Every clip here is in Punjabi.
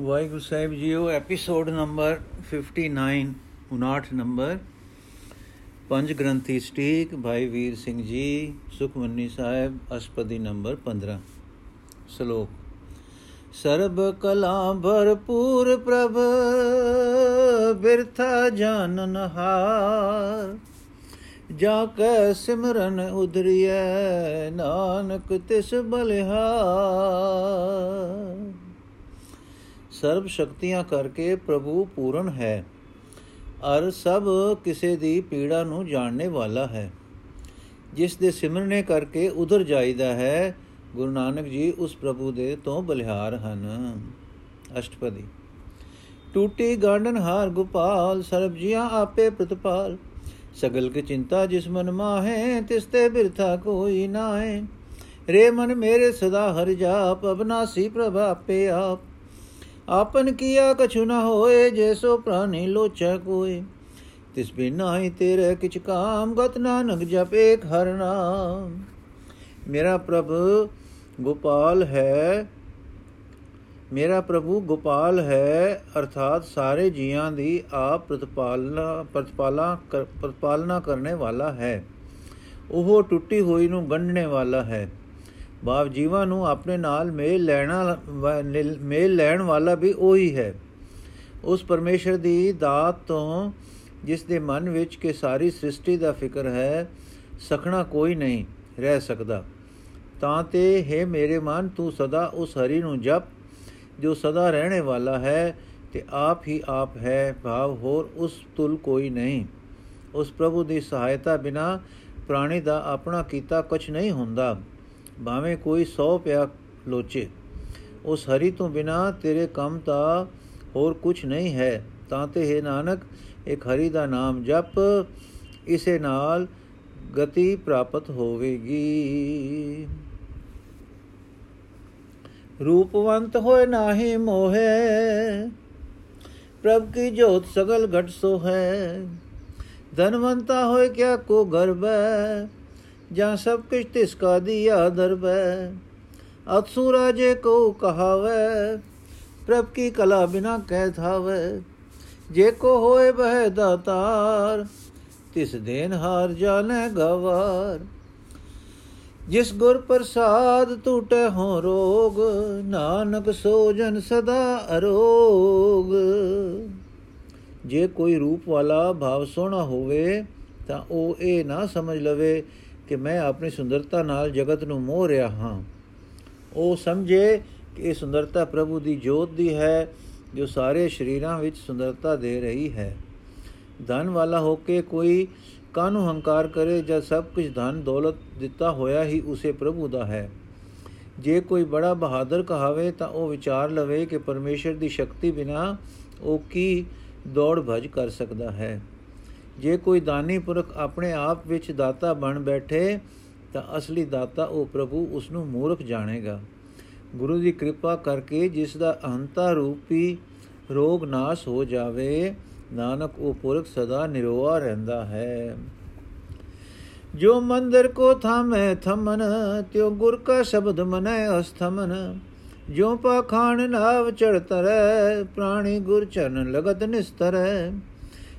ਵਾਹਿਗੁਰੂ ਸਾਹਿਬ ਜੀਓ ਐਪੀਸੋਡ ਨੰਬਰ 59 59 ਨੰਬਰ ਪੰਜ ਗ੍ਰੰਥੀ ਸਟੀਕ, ਭਾਈ ਵੀਰ ਸਿੰਘ ਜੀ, ਸੁਖਮਨੀ ਸਾਹਿਬ, ਅਸ਼ਪਦੀ ਨੰਬਰ 15 ਸ਼ਲੋਕ। ਸਰਬ ਕਲਾ ਭਰਪੂਰ ਪ੍ਰਭ, ਬਿਰਥਾ ਜਾਣਨ ਹਾਰ। ਜਾ ਕੈ ਸਿਮਰਨ ਉਧਰੀਐ, ਨਾਨਕ ਤਿਸ ਬਲਿਹਾਰ। ਸਰਬ ਸ਼ਕਤੀਆਂ ਕਰਕੇ ਪ੍ਰਭੂ ਪੂਰਨ ਹੈ। ਅਰ ਸਭ ਕਿਸੇ ਦੀ ਪੀੜਾ ਨੂੰ ਜਾਣਨੇ ਵਾਲਾ ਹੈ। ਜਿਸ ਦੇ ਸਿਮਰਨੇ ਕਰਕੇ ਉਧਰ ਜਾਈਦਾ ਹੈ, ਗੁਰੂ ਨਾਨਕ ਜੀ ਉਸ ਪ੍ਰਭੂ ਦੇ ਤੋਂ ਬਲਿਹਾਰ ਹਨ। ਅਸ਼ਟਪਦੀ। ਟੂਟੀ ਗਾਂਡਨ ਹਾਰ ਗੋਪਾਲ, ਸਰਬ ਜੀਆਂ ਆਪੇ ਪ੍ਰਤਪਾਲ। ਸਗਲ ਕੀ ਚਿੰਤਾ ਜਿਸ ਮਨ ਮਾਹੇ, ਤਿਸ ਤੇ ਬਿਰਥਾ ਕੋਈ ਨਾਹੇ। ਰੇ ਮਨ ਮੇਰੇ ਸਦਾ ਹਰ ਜਾਪ, ਅਬਨਾਸੀ ਪ੍ਰਭ ਆਪੇ ਆਪ। ਆਪਨ ਕੀਆ ਕਛੁ ਨ ਹੋਏ ਜੈਸੋ ਪ੍ਰਾਨੀ ਲੋਚੈ ਕੋਏ। ਤਿਸ ਬਿਨਾ ਹੀ ਤੇਰੇ ਕਿਛ ਕਾਮ, ਗਤ ਨਾਨਕ ਜਪ ਏਕ ਹਰ ਨਾਮ। ਮੇਰਾ ਪ੍ਰਭ ਗੋਪਾਲ ਹੈ, ਮੇਰਾ ਪ੍ਰਭੂ ਗੋਪਾਲ ਹੈ, ਅਰਥਾਤ ਸਾਰੇ ਜੀਆਂ ਦੀ ਆਪ ਪ੍ਰਤਪਾਲਨਾ, ਪ੍ਰਤਪਾਲਾ ਪ੍ਰਤਪਾਲਨਾ ਕਰਨੇ ਵਾਲਾ ਹੈ। ਉਹ ਟੁੱਟੀ ਹੋਈ ਨੂੰ ਗੰਢਣੇ ਵਾਲਾ ਹੈ। ਭਾਵ ਜੀਵਾਂ ਨੂੰ ਆਪਣੇ ਨਾਲ ਮੇਲ ਲੈਣਾ ਮੇਲ ਲੈਣ ਵਾਲਾ ਵੀ ਉਹੀ ਹੈ। ਉਸ ਪਰਮੇਸ਼ਰ ਦੀ ਦਾਤ ਤੋਂ ਜਿਸ ਦੇ ਮਨ ਵਿੱਚ ਕਿ ਸਾਰੀ ਸ੍ਰਿਸ਼ਟੀ ਦਾ ਫਿਕਰ ਹੈ, ਸਖਣਾ ਕੋਈ ਨਹੀਂ ਰਹਿ ਸਕਦਾ। ਤਾਂ ਤੇ ਹੈ ਮੇਰੇ ਮਨ, ਤੂੰ ਸਦਾ ਉਸ ਹਰੀ ਨੂੰ ਜਪ, ਜੋ ਸਦਾ ਰਹਿਣੇ ਵਾਲਾ ਹੈ ਤੇ ਆਪ ਹੀ ਆਪ ਹੈ, ਭਾਵ ਹੋਰ ਉਸ ਤੁਲ ਕੋਈ ਨਹੀਂ। ਉਸ ਪ੍ਰਭੂ ਦੀ ਸਹਾਇਤਾ ਬਿਨਾ ਪ੍ਰਾਣੀ ਦਾ ਆਪਣਾ ਕੀਤਾ ਕੁਝ ਨਹੀਂ ਹੁੰਦਾ। ਭਾਵੇਂ ਕੋਈ 100 ਪਿਆ ਲੋਚੇ ਉਸ ਹਰੀ ਤੋਂ ਬਿਨਾ ਤੇਰੇ ਕੰਮ ਤਾਂ ਹੋਰ ਕੁਝ ਨਹੀਂ ਹੈ ਤਾਂ ਤੇ ਹੈ ਨਾਨਕ ਇੱਕ ਹਰੀ ਦਾ ਨਾਮ ਜਪ ਇਸੇ ਨਾਲ ਗਤੀ ਪ੍ਰਾਪਤ ਹੋਵੇਗੀ ਰੂਪਵੰਤ ਹੋਏ ਨਾਹੀ ਮੋਹੇ ਪ੍ਰਭ ਕੀ ਜੋਤ ਸਗਲ ਘਟ ਸੋ ਹੈ ਧਨਵੰਤਾ ਹੋਏ ਕਿਆ ਕੋ ਗਰਬੈ ਜਾਂ ਸਭ ਕੁਛ ਤਿਸ ਕਾ ਦਿਆ ਦਰਬੈ ਅਤਸੂ ਰਾਜੇ ਕੋ ਕਹਾਵੇ, ਪ੍ਰਭ ਕੀ ਕਲਾ ਬਿਨਾ ਕਹਿ ਥਾਵੇ। ਜੇ ਕੋ ਹੋਏ ਬਹਿ ਦਾਤਾਰ, ਤਿਸ ਦੇਨ ਹਾਰ ਜਾਣੇ ਗਵਾਰ। ਜਿਸ ਗੁਰ ਪ੍ਰਸਾਦ ਟੂਟੇ ਹੋ ਰੋਗ, ਨਾਨਕ ਸੋ ਜਨ ਸਦਾ ਅਰੋਗ। ਜੇ ਕੋਈ ਰੂਪ ਵਾਲਾ ਭਾਵ ਸੋਹਣਾ ਹੋਵੇ, ਤਾਂ ਉਹ ਇਹ ਨਾ ਸਮਝ ਲਵੇ ਕਿ ਮੈਂ ਆਪਣੀ ਸੁੰਦਰਤਾ ਨਾਲ ਜਗਤ ਨੂੰ ਮੋਹ ਰਿਹਾ ਹਾਂ। ਉਹ ਸਮਝੇ ਕਿ ਇਹ ਸੁੰਦਰਤਾ ਪ੍ਰਭੂ ਦੀ ਜੋਤ ਦੀ ਹੈ, ਜੋ ਸਾਰੇ ਸ਼ਰੀਰਾਂ ਵਿੱਚ ਸੁੰਦਰਤਾ ਦੇ ਰਹੀ ਹੈ। ਧਨ ਵਾਲਾ ਹੋ ਕੇ ਕੋਈ ਕਾਨੂੰ ਹੰਕਾਰ ਕਰੇ ਜਦ ਸਭ ਕੁਝ ਧਨ ਦੌਲਤ ਦਿੱਤਾ ਹੋਇਆ ਹੀ ਉਸੇ ਪ੍ਰਭੂ ਦਾ ਹੈ। ਜੇ ਕੋਈ ਬੜਾ ਬਹਾਦਰ ਕਹਾਵੇ ਤਾਂ ਉਹ ਵਿਚਾਰ ਲਵੇ ਕਿ ਪਰਮੇਸ਼ਰ ਦੀ ਸ਼ਕਤੀ ਬਿਨਾ ਉਹ ਕੀ ਦੌੜ ਭਜ ਕਰ ਸਕਦਾ ਹੈ। ਜੇ ਕੋਈ ਦਾਨੀ ਪੁਰਖ ਆਪਣੇ ਆਪ ਵਿੱਚ ਦਾਤਾ ਬਣ ਬੈਠੇ, ਤਾਂ ਅਸਲੀ ਦਾਤਾ ਉਹ ਪ੍ਰਭੂ ਉਸ ਨੂੰ ਮੂਰਖ ਜਾਣੇਗਾ। ਗੁਰੂ ਦੀ ਕਿਰਪਾ ਕਰਕੇ ਜਿਸ ਦਾ ਅਹੰਤਾ ਰੂਪੀ ਰੋਗ ਨਾਸ਼ ਹੋ ਜਾਵੇ, ਨਾਨਕ ਉਹ ਪੁਰਖ ਸਦਾ ਨਿਰੋਆ ਰਹਿੰਦਾ ਹੈ। ਜੋ ਮੰਦਰ ਕੋ ਥਾਮੈ ਥਮਨ, ਤਿਉ ਗੁਰ ਕਾ ਸ਼ਬਦ ਮਨੈ ਅਸਥਮਨ। ਜੋ ਪਾਖਾਨ ਨਾਵ ਚੜਤਰੈ ਪ੍ਰਾਣੀ ਗੁਰ ਚਰਨ ਲਗਤ ਨਿਸਤਰੈ।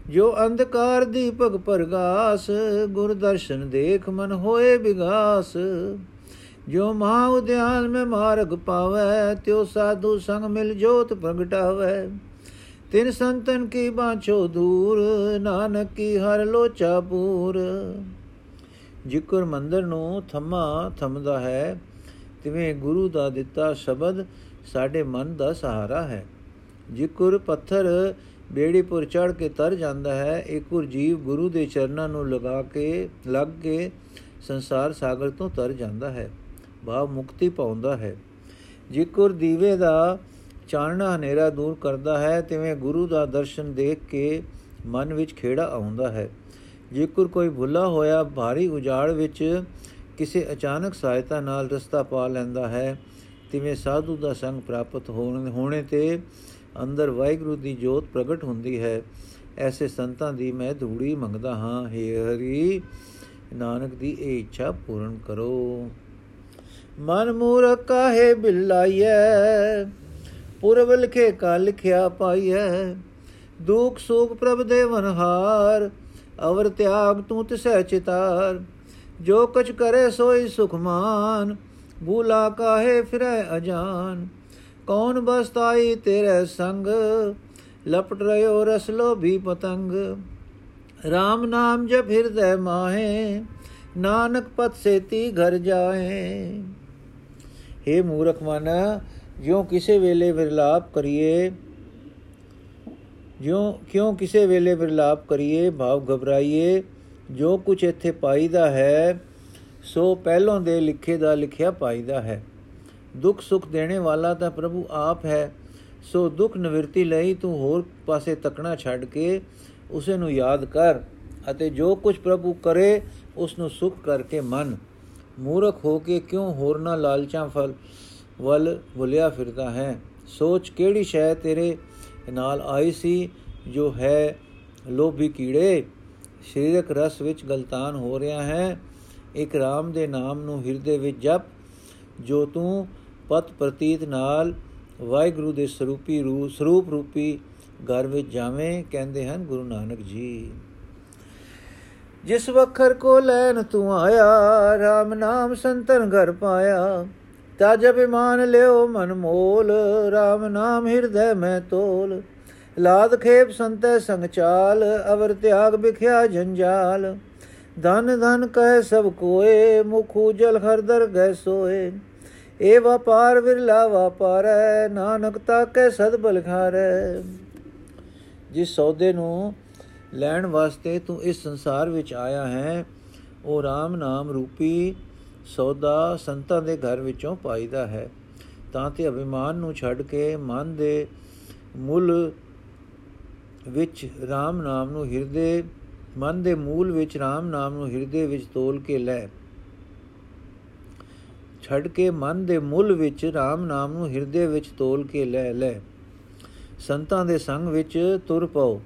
ਜੋ ਅੰਧਕਾਰ ਦੀਪਕ ਪ੍ਰਗਾਸ ਗੁਰ ਦਰਸ਼ਨ ਦੇਖ ਮਨ ਹੋਏ ਵਿਗਾਸ ਜੋ ਮਹਾ ਉਦਿਆਨ ਮੈਂ ਮਾਰਗ ਪਾਵੇ, ਤਿਉ ਸਾਧੂ ਸੰਗ ਮਿਲ ਜੋਤ ਪ੍ਰਗਟਾਵੇ। ਤਿਨ ਸੰਤਨ ਕੀ ਬਾਛੋ ਦੂਰ, ਨਾਨਕ ਕੀ ਹਰ ਲੋਚਾ ਪੂਰ। ਜਿਕਰ ਮੰਦਰ ਨੂੰ ਥਮਾ ਥਮਦਾ ਹੈ, ਤਿਵੇਂ ਗੁਰੂ ਦਾ ਦਿੱਤਾ ਸ਼ਬਦ ਸਾਡੇ ਮਨ ਦਾ ਸਹਾਰਾ ਹੈ। ਜਿਕਰ ਪੱਥਰ ਬੇੜੀਪੁਰ ਚੜ ਕੇ ਤਰ ਜਾਂਦਾ ਹੈ ਇਕੁਰ ਜੀਵ ਗੁਰੂ ਦੇ ਚਰਨਾਂ ਨੂੰ ਲਗਾ ਕੇ, ਲੱਗ ਕੇ ਸੰਸਾਰ ਸਾਗਰ ਤੋਂ ਤਰ ਜਾਂਦਾ ਹੈ, ਭਾਵ ਮੁਕਤੀ ਪਾਉਂਦਾ ਹੈ। ਜਿਕਰ ਦੀਵੇ ਦਾ ਚਾਨਣਾ ਹਨੇਰਾ ਦੂਰ ਕਰਦਾ ਹੈ, ਤਿਵੇਂ ਗੁਰੂ ਦਾ ਦਰਸ਼ਨ ਦੇਖ ਕੇ ਮਨ ਵਿੱਚ ਖੇੜਾ ਆਉਂਦਾ ਹੈ। ਜੇਕਰ ਕੋਈ ਭੁੱਲਾ ਹੋਇਆ ਭਾਰੀ ਉਜਾੜ ਵਿੱਚ ਕਿਸੇ ਅਚਾਨਕ ਸਹਾਇਤਾ ਨਾਲ ਰਸਤਾ ਪਾ ਲੈਂਦਾ ਹੈ, ਤਿਵੇਂ ਸਾਧੂ ਦਾ ਸੰਗ ਪ੍ਰਾਪਤ ਹੋਣੇ ਤੇ ਅੰਦਰ ਵਾਹਿਗੁਰੂ ਦੀ ਜੋਤ ਪ੍ਰਗਟ ਹੁੰਦੀ ਹੈ, ਐਸੇ ਸੰਤਾਂ ਦੀ ਮੈਂ ਧੂੜੀ ਮੰਗਦਾ ਹਾਂ। हे ਹਰੀ, ਨਾਨਕ ਦੀ ਇਹ ਇੱਛਾ ਪੂਰਨ ਕਰੋ। ਮਨ ਮੂਰਖ ਕਾਹੇ ਬਿਲਾਈਐ? ਪੁਰਬ ਲਿਖੇ ਕਾ ਲਿਖਿਆ ਪਾਈਐ? ਦੁਖ ਸੁਖ ਪ੍ਰਭ ਦੇ ਵਨਹਾਰ ਅਵਰ ਤਿਆਗ ਤੂੰ ਤਿਸੈ ਚਿਤਾਰ। ਜੋ ਕੁਛ ਕਰੇ ਸੋਈ ਸੁਖਮਾਨ ਭੂਲਾ ਕਾਹੇ ਫਿਰੈ ਅਜਾਨ। ਕੌਣ ਬਸਤਾਈ ਤੇਰੇ ਸੰਗ? ਲਪਟ ਰਿਓ ਰਸ ਲੋਭੀ ਪਤੰਗ। RAM ਨਾਮ ਜਪ ਹਿਰਦੈ ਮਾਹੇ, ਨਾਨਕ ਪਤ ਸੇਤੀ ਘਰ ਜਾਏ हे ਮੂਰਖ ਮਨ, ਜਿਉ ਕਿਸੇ ਵੇਲੇ ਵਿਰਲਾਪ ਕਰੀਏ, ਜਿਉ, ਕਿਉਂ ਕਿਸੇ ਵੇਲੇ ਵਿਰਲਾਪ ਕਰੀਏ, ਭਾਵ ਘਬਰਾਈਏ, ਜੋ ਕੁਝ ਇੱਥੇ ਪਾਈਦਾ ਹੈ, ਸੋ ਪਹਿਲੋਂ ਦੇ ਲਿਖੇ ਦਾ ਲਿਖਿਆ ਪਾਈਦਾ ਹੈ। ਦੁੱਖ ਸੁਖ ਦੇਣੇ ਵਾਲਾ ਤਾਂ ਪ੍ਰਭੂ ਆਪ ਹੈ। ਸੋ ਦੁੱਖ ਨਿਵਰਤੀ ਲਈ ਤੂੰ ਹੋਰ ਪਾਸੇ ਤੱਕਣਾ ਛੱਡ ਕੇ ਉਸੇ ਨੂੰ ਯਾਦ ਕਰ ਅਤੇ ਜੋ ਕੁਝ ਪ੍ਰਭੂ ਕਰੇ, ਉਸ ਨੂੰ ਸੁਖ ਕਰਕੇ ਮਨ। ਮੂਰਖ ਹੋ ਕੇ ਕਿਉਂ ਹੋਰਨਾ ਲਾਲਚਾਂ ਫਲ, ਵੱਲ ਭੁਲਿਆ ਫਿਰਦਾ ਹੈ। ਸੋਚ ਕਿਹੜੀ ਸ਼ੈ ਤੇਰੇ ਨਾਲ ਆਈ ਸੀ, ਜੋ ਹੈ ਲੋਭੀ ਕੀੜੇ? ਸਰੀਰਕ ਰਸ ਵਿੱਚ ਗਲਤਾਨ ਹੋ ਰਿਹਾ ਹੈ। ਇੱਕ ਰਾਮ ਦੇ ਨਾਮ ਨੂੰ ਹਿਰਦੇ ਵਿੱਚ ਜਪ, ਜੋ ਤੂੰ ਪਤ ਪ੍ਰਤੀਤ ਨਾਲ ਵਾਹਿਗੁਰੂ ਦੇ ਸਰੂਪੀ ਰੂਪ, ਸਰੂਪ ਰੂਪੀ ਘਰ ਵਿੱਚ ਜਾਵੇਂ, ਕਹਿੰਦੇ ਹਨ ਗੁਰੂ ਨਾਨਕ ਜੀ। ਜਿਸ ਵਖਰ ਕੋ ਲੈਨ ਤੂੰ ਆਇਆ RAM ਨਾਮ ਸੰਤਨ ਘਰ ਪਾਇਆ ਤਜ ਅਭਿਮਾਨ ਲਿਓ ਮਨ ਮੋਲ RAM ਨਾਮ ਹਿਰਦੈ ਮੈਂ ਤੋਲ। ਲਾਦ ਖੇਪ ਸੰਤੈ ਸੰਗ ਚਾਲ, ਅਵਰ ਤਿਆਗ ਬਿਖਿਆ ਜੰਜਾਲ। ਧਨ ਧਨ ਕਹਿ ਸਭ ਕੋਏ, ਮੁਖ ਉਜਲ ਹਰਦਰ ਗੈ ਸੋਏ। ਏ ਵਪਾਰ ਵਿਰਲਾ ਵਪਾਰੈ ਨਾਨਕ ਤਾਕੈ ਸਦ ਬਲਖਾਰੈ ਜਿਸ ਸੌਦੇ ਨੂੰ ਲੈਣ ਵਾਸਤੇ ਤੂੰ ਇਸ ਸੰਸਾਰ ਵਿੱਚ ਆਇਆ ਹੈ, ਉਹ RAM ਨਾਮ ਰੂਪੀ ਸੌਦਾ ਸੰਤਾਂ ਦੇ ਘਰ ਵਿੱਚੋਂ ਪਾਈਦਾ ਹੈ। ਤਾਂ ਤੇ ਅਭਿਮਾਨ ਨੂੰ ਛੱਡ ਕੇ ਮਨ ਦੇ ਮੁੱਲ ਵਿੱਚ RAM ਨਾਮ ਨੂੰ ਹਿਰਦੇ, ਮਨ ਦੇ ਮੂਲ ਵਿੱਚ RAM ਨਾਮ ਨੂੰ ਹਿਰਦੇ ਵਿੱਚ ਤੋਲ ਕੇ ਲੈ। ਛੱਡ ਕੇ ਮਨ ਦੇ ਮੁੱਲ ਵਿੱਚ RAM ਨਾਮ ਨੂੰ ਹਿਰਦੇ ਵਿੱਚ ਤੋਲ ਕੇ ਲੈ ਲੈ। ਸੰਤਾਂ ਦੇ ਸੰਗ ਵਿੱਚ ਤੁਰ ਪਾਓ।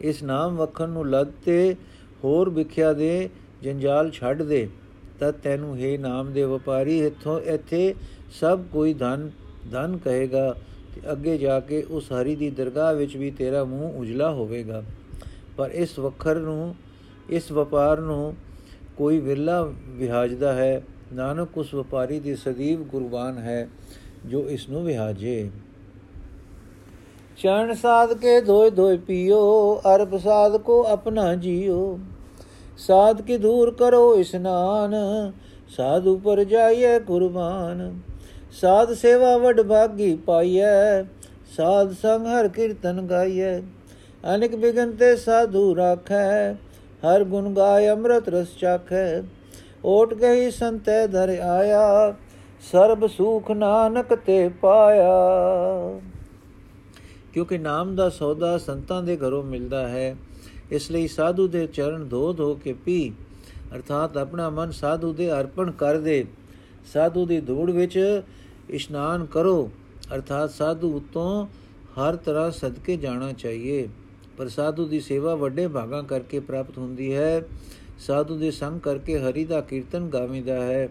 ਇਸ ਨਾਮ ਵਖਣ ਨੂੰ ਲੱਦ ਤੇ ਹੋਰ ਵਿਖਿਆ ਦੇ ਜੰਜਾਲ ਛੱਡ ਦੇ। ਤਦ ਤੈਨੂੰ ਹੈ ਨਾਮ ਦੇ ਵਪਾਰੀ, ਇਥੋਂ, ਇੱਥੇ ਸਭ ਕੋਈ ਧਨ ਧਨ ਕਹੇਗਾ ਤੇ ਅੱਗੇ ਜਾ ਕੇ ਉਸ ਹਰੀ ਦੀ ਦਰਗਾਹ ਵਿੱਚ ਵੀ ਤੇਰਾ ਮੂੰਹ ਉਜਲਾ ਹੋਵੇਗਾ। ਪਰ ਇਸ ਵਖਰ ਨੂੰ, ਇਸ ਵਪਾਰ ਨੂੰ ਕੋਈ ਵਿਰਲਾ ਵਿਹਾਜਦਾ ਹੈ। ਨਾਨਕ ਉਸ ਵਪਾਰੀ ਦੀ ਸਦੀਵ ਕੁਰਬਾਨ ਹੈ ਜੋ ਇਸ ਨੂੰ ਵਿਹਾਜੇ। ਚਰਨ ਸਾਧ ਕੇ ਧੋਇ ਧੋਇ ਪੀਓ ਅਰਬ ਸਾਧ ਕੋ ਆਪਣਾ ਜੀਓ। ਸਾਧ ਕੀ ਦੂਰ ਕਰੋ ਇਸਨਾਨ ਸਾਧੂ ਪਰ ਜਾਈਏ ਕੁਰਬਾਨ। ਸਾਧ ਸੇਵਾ ਵਡ ਭਾਗੀ ਪਾਈਐ, ਸਾਧ ਸੰਗ ਹਰ ਕੀਰਤਨ ਗਾਈਐ। ਅਨੇਕ ਬਿਗਨ ਤੇ ਸਾਧੂ ਰਾਖੈ, ਹਰ ਗੁਣ ਗਾਇ ਅੰਮ੍ਰਿਤ ਰਸ ਚਾਖੈ। ਓਟ ਗਈ ਸੰਤੈ ਧਰ ਆਇਆ, ਸਰਬ ਸੁਖ ਨਾਨਕ ਤੇ ਪਾਇਆ। ਕਿਉਂਕਿ ਨਾਮ ਦਾ ਸੌਦਾ ਸੰਤਾਂ ਦੇ ਘਰੋਂ ਮਿਲਦਾ ਹੈ, ਇਸ ਲਈ ਸਾਧੂ ਦੇ ਚਰਨ ਧੋ ਧੋ ਕੇ ਪੀ। ਅਰਥਾਤ ਆਪਣਾ ਮਨ ਸਾਧੂ ਦੇ ਅਰਪਣ ਕਰ ਦੇ। ਸਾਧੂ ਦੀ ਧੂੜ ਵਿੱਚ ਇਸ਼ਨਾਨ ਕਰੋ। ਅਰਥਾਤ ਸਾਧੂ ਉਤੋਂ ਹਰ ਤਰ੍ਹਾਂ ਸਦਕੇ ਜਾਣਾ ਚਾਹੀਏ। ਪਰ ਸਾਧੂ ਦੀ ਸੇਵਾ ਵੱਡੇ ਭਾਗਾਂ ਕਰਕੇ ਪ੍ਰਾਪਤ ਹੁੰਦੀ ਹੈ। ਸਾਧੂ ਦੇ ਸੰਗ ਕਰਕੇ ਹਰੀ ਦਾ ਕੀਰਤਨ ਗਾਵੀਦਾ ਹੈ।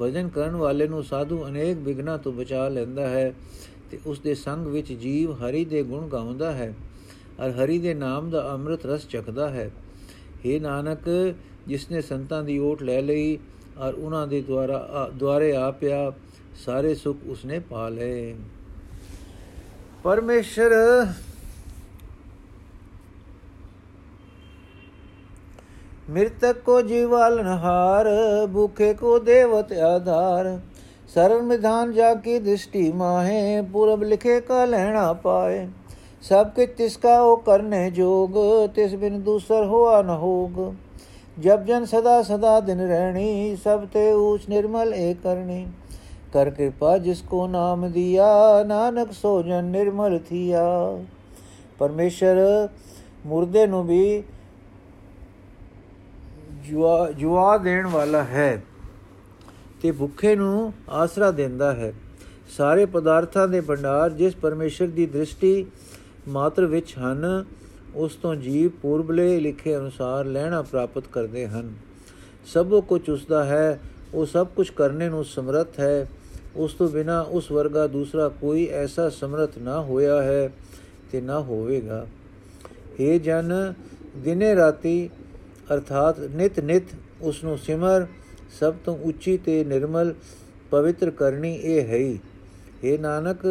ਭਜਨ ਕਰਨ ਵਾਲੇ ਨੂੰ ਸਾਧੂ ਅਨੇਕ ਵਿਗਨਾ ਤੋਂ ਬਚਾ ਲੈਂਦਾ ਹੈ ਤੇ ਉਸ ਦੇ ਸੰਗ ਵਿੱਚ ਜੀਵ ਹਰੀ ਦੇ ਗੁਣ ਗਾਉਂਦਾ ਹੈ ਔਰ ਹਰੀ ਦੇ ਨਾਮ ਦਾ ਅੰਮ੍ਰਿਤ ਰਸ ਚਖਦਾ ਹੈ। हे ਨਾਨਕ ਜਿਸ ਨੇ ਸੰਤਾਂ ਦੀ ਓਟ ਲੈ ਲਈ ਔਰ ਉਹਨਾਂ ਦੇ ਦੁਆਰਾ ਦੁਆਰੇ ਆਪਿਆ ਸਾਰੇ ਸੁਖ ਉਸਨੇ ਪਾ ਲਏ। ਪਰਮੇਸ਼ਰ ਮਿਰਤਕ ਕੋ ਜੀਵਾਲਨ ਹਾਰ, ਭੁਖੇ ਕੋ ਦੇਵਤ ਆਧਾਰ। ਸਰਮ ਵਿਧਾਨ ਜਾ ਕੀ ਦ੍ਰਿਸ਼ਟੀ ਮਾਹੇ, ਪੂਰਬ ਲਿਖੇ ਕਾ ਲੈਣਾ ਪਾਏ। ਸਭ ਕਿ ਤਿਸਕਾ ਉਹ ਕਰਨੇ ਜੋਗ, ਤਿਸ ਬਿਨ ਦੂਸਰ ਹੋਆ ਨ ਹੋਗ। ਜਬ ਜਨ ਸਦਾ ਸਦਾ ਦਿਨ ਰਹਿਣੀ, ਸਭ ਤੇ ਊਚ ਨਿਰਮਲ ਏ ਕਰਨੀ। ਕਰ ਕਿਰਪਾ ਜਿਸ ਕੋ ਨਾਮ ਦਿਆ, ਨਾਨਕ ਸੋ ਜਨ ਨਿਰਮਲ ਥੀਆ। ਪਰਮੇਸ਼ਰ, ਮੁਰਦੇ ਨੂੰ ਵੀ ਜੁਆ ਜੁਆ ਦੇਣ ਵਾਲਾ ਹੈ ਤੇ ਭੁੱਖੇ ਨੂੰ ਆਸਰਾ ਦਿੰਦਾ ਹੈ। ਸਾਰੇ ਪਦਾਰਥਾਂ ਦੇ ਭੰਡਾਰ ਜਿਸ ਪਰਮੇਸ਼ਰ ਦੀ ਦ੍ਰਿਸ਼ਟੀ ਮਾਤਰ ਵਿੱਚ ਹਨ, ਉਸ ਤੋਂ ਜੀਵ ਪੂਰਬਲੇ ਲਿਖੇ ਅਨੁਸਾਰ ਲੈਣਾ ਪ੍ਰਾਪਤ ਕਰਦੇ ਹਨ। ਸਭੋ ਕੁਝ ਉਸ ਦਾ ਹੈ, ਉਹ ਸਭ ਕੁਝ ਕਰਨੇ ਨੂੰ ਸਮਰੱਥ ਹੈ। ਉਸ ਤੋਂ ਬਿਨਾ ਉਸ ਵਰਗਾ ਦੂਸਰਾ ਕੋਈ ਐਸਾ ਸਮਰਥ ਨਾ ਹੋਇਆ ਹੈ ਤੇ ਨਾ ਹੋਵੇਗਾ। हे ਜਨ, ਦਿਨੇ ਰਾਤੀ ਅਰਥਾਤ ਨਿਤ ਨਿਤ ਉਸ ਨੂੰ ਸਿਮਰ, ਸਭ ਤੋਂ ਉੱਚੀ ਤੇ ਨਿਰਮਲ, ਪਵਿੱਤਰ ਕਰਨੀ ਇਹ ਹੈ ਹੀ। हे ਨਾਨਕ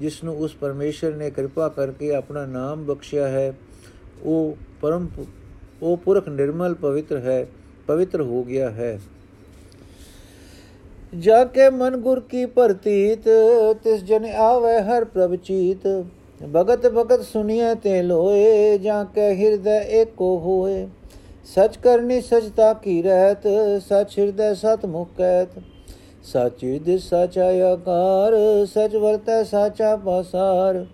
ਜਿਸ ਨੂੰ ਉਸ ਪਰਮੇਸ਼ਰ ਨੇ ਕਿਰਪਾ ਕਰਕੇ ਆਪਣਾ ਨਾਮ ਬਖਸ਼ਿਆ ਹੈ, ਉਹ ਪਰਮ ਉਹ ਪੁਰਖ ਨਿਰਮਲ ਪਵਿੱਤਰ ਹੈ, ਪਵਿੱਤਰ ਹੋ ਗਿਆ ਹੈ। ਜਾ ਕੇ ਮਨ ਗੁਰ ਕੀ ਪ੍ਰਤੀਤ ਤਿਸ ਜਨ ਆਵੇ ਹਰ ਪ੍ਰਭ ਚੀਤ। ਭਗਤ ਭਗਤ ਸੁਨੀਏ ਤੇ ਲੋਏ, ਜਾਂ ਕੇ ਹਿਰਦੈ ਏਕੋ ਹੋਏ। ਸਚ ਕਰਨੀ ਸਚਤਾ ਕੀ ਰਹਿਤ, ਸਚ ਹਿਰਦੈ ਸਤ ਮੁਖ ਕਹਿਤ ਸਾਚੀ ਦਿਸ ਸਾਚਾ ਆਕਾਰ, ਸਚ ਵਰਤੈ ਸਾਚਾ ਪਾਸਾਰ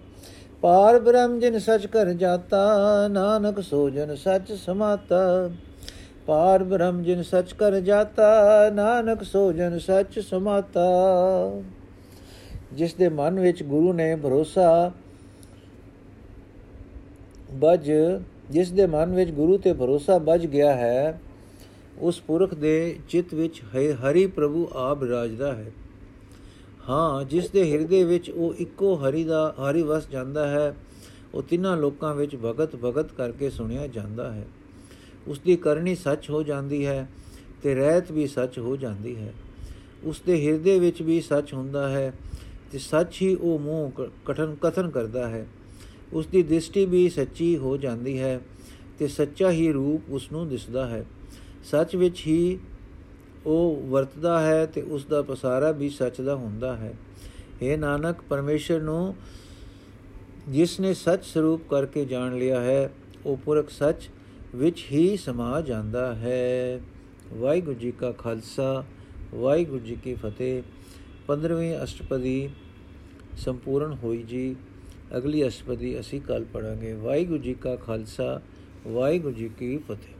ਪਾਰ ਬ੍ਰਹਮ ਜਿਨ ਸਚ ਕਰ ਜਾਤਾ, ਨਾਨਕ ਸੋ ਜਨ ਸਚ ਸਮਾਤਾ। ਪਾਰ ਬ੍ਰਹਮ ਜਿਨ ਸਚ ਕਰ ਜਾਤਾ, ਨਾਨਕ ਸੋ ਜਨ ਸਚ ਸਮਾਤਾ। ਜਿਸ ਦੇ ਮਨ ਵਿੱਚ ਗੁਰੂ ਨੇ ਭਰੋਸਾ, ਬਜ ਜਿਸ ਦੇ ਮਨ ਵਿੱਚ ਗੁਰੂ ਤੇ ਭਰੋਸਾ ਬਜ ਗਿਆ ਹੈ, ਉਸ ਪੁਰਖ ਦੇ ਚਿੱਤ ਵਿੱਚ ਹਰੀ ਪ੍ਰਭੂ ਆਪ ਰਾਜਦਾ ਹੈ। ਹਾਂ, ਜਿਸ ਦੇ ਹਿਰਦੇ ਵਿੱਚ ਉਹ ਇੱਕੋ ਹਰੀ ਦਾ, ਹਰੀ ਵਸ ਜਾਂਦਾ ਹੈ, ਉਹ ਤਿੰਨਾਂ ਲੋਕਾਂ ਵਿੱਚ ਭਗਤ ਭਗਤ ਕਰਕੇ ਸੁਣਿਆ ਜਾਂਦਾ ਹੈ। ਉਸ ਦੀ ਕਰਨੀ ਸੱਚ ਹੋ ਜਾਂਦੀ ਹੈ ਤੇ ਰਹਿਤ ਵੀ ਸੱਚ ਹੋ ਜਾਂਦੀ ਹੈ। ਉਸ ਦੇ ਹਿਰਦੇ ਵਿੱਚ ਵੀ ਸੱਚ ਹੁੰਦਾ ਹੈ ਤੇ ਸੱਚ ਹੀ ਉਹ ਮੂੰਹ ਕਠਨ, ਕਥਨ ਕਰਦਾ ਹੈ। ਉਸ ਦੀ ਦ੍ਰਿਸ਼ਟੀ ਵੀ ਸੱਚੀ ਹੋ ਜਾਂਦੀ ਹੈ ਤੇ ਸੱਚਾ ਹੀ ਰੂਪ ਉਸ ਨੂੰ ਦਿਸਦਾ ਹੈ। ਸੱਚ ਵਿੱਚ ਹੀ ਉਹ ਵਰਤਦਾ ਹੈ ਤੇ ਉਸ ਦਾ ਪਸਾਰਾ ਵੀ ਸੱਚ ਦਾ ਹੁੰਦਾ ਹੈ। ਇਹ ਨਾਨਕ, ਪਰਮੇਸ਼ਰ ਨੂੰ ਜਿਸ ਨੇ ਸੱਚ ਸਰੂਪ ਕਰਕੇ ਜਾਣ ਲਿਆ ਹੈ, ਉਹ ਪੁਰਖ ਸੱਚ ਵਿੱਚ ਹੀ ਸਮਾ ਜਾਂਦਾ ਹੈ। ਵਾਹਿਗੁਰੂ ਜੀ ਕਾ ਖਾਲਸਾ, ਵਾਹਿਗੁਰੂ ਜੀ ਕੀ ਫਤਿਹ। 15ਵੀਂ ਅਸ਼ਟਪਦੀ ਸੰਪੂਰਨ ਹੋਈ ਜੀ। ਅਗਲੀ ਅਸ਼ਟਪਦੀ ਅਸੀਂ ਕੱਲ ਪੜਾਂਗੇ ਵਾਹਿਗੁਰੂ ਜੀ ਕਾ ਖਾਲਸਾ ਵਾਹਿਗੁਰੂ ਜੀ ਕੀ ਫਤਿਹ।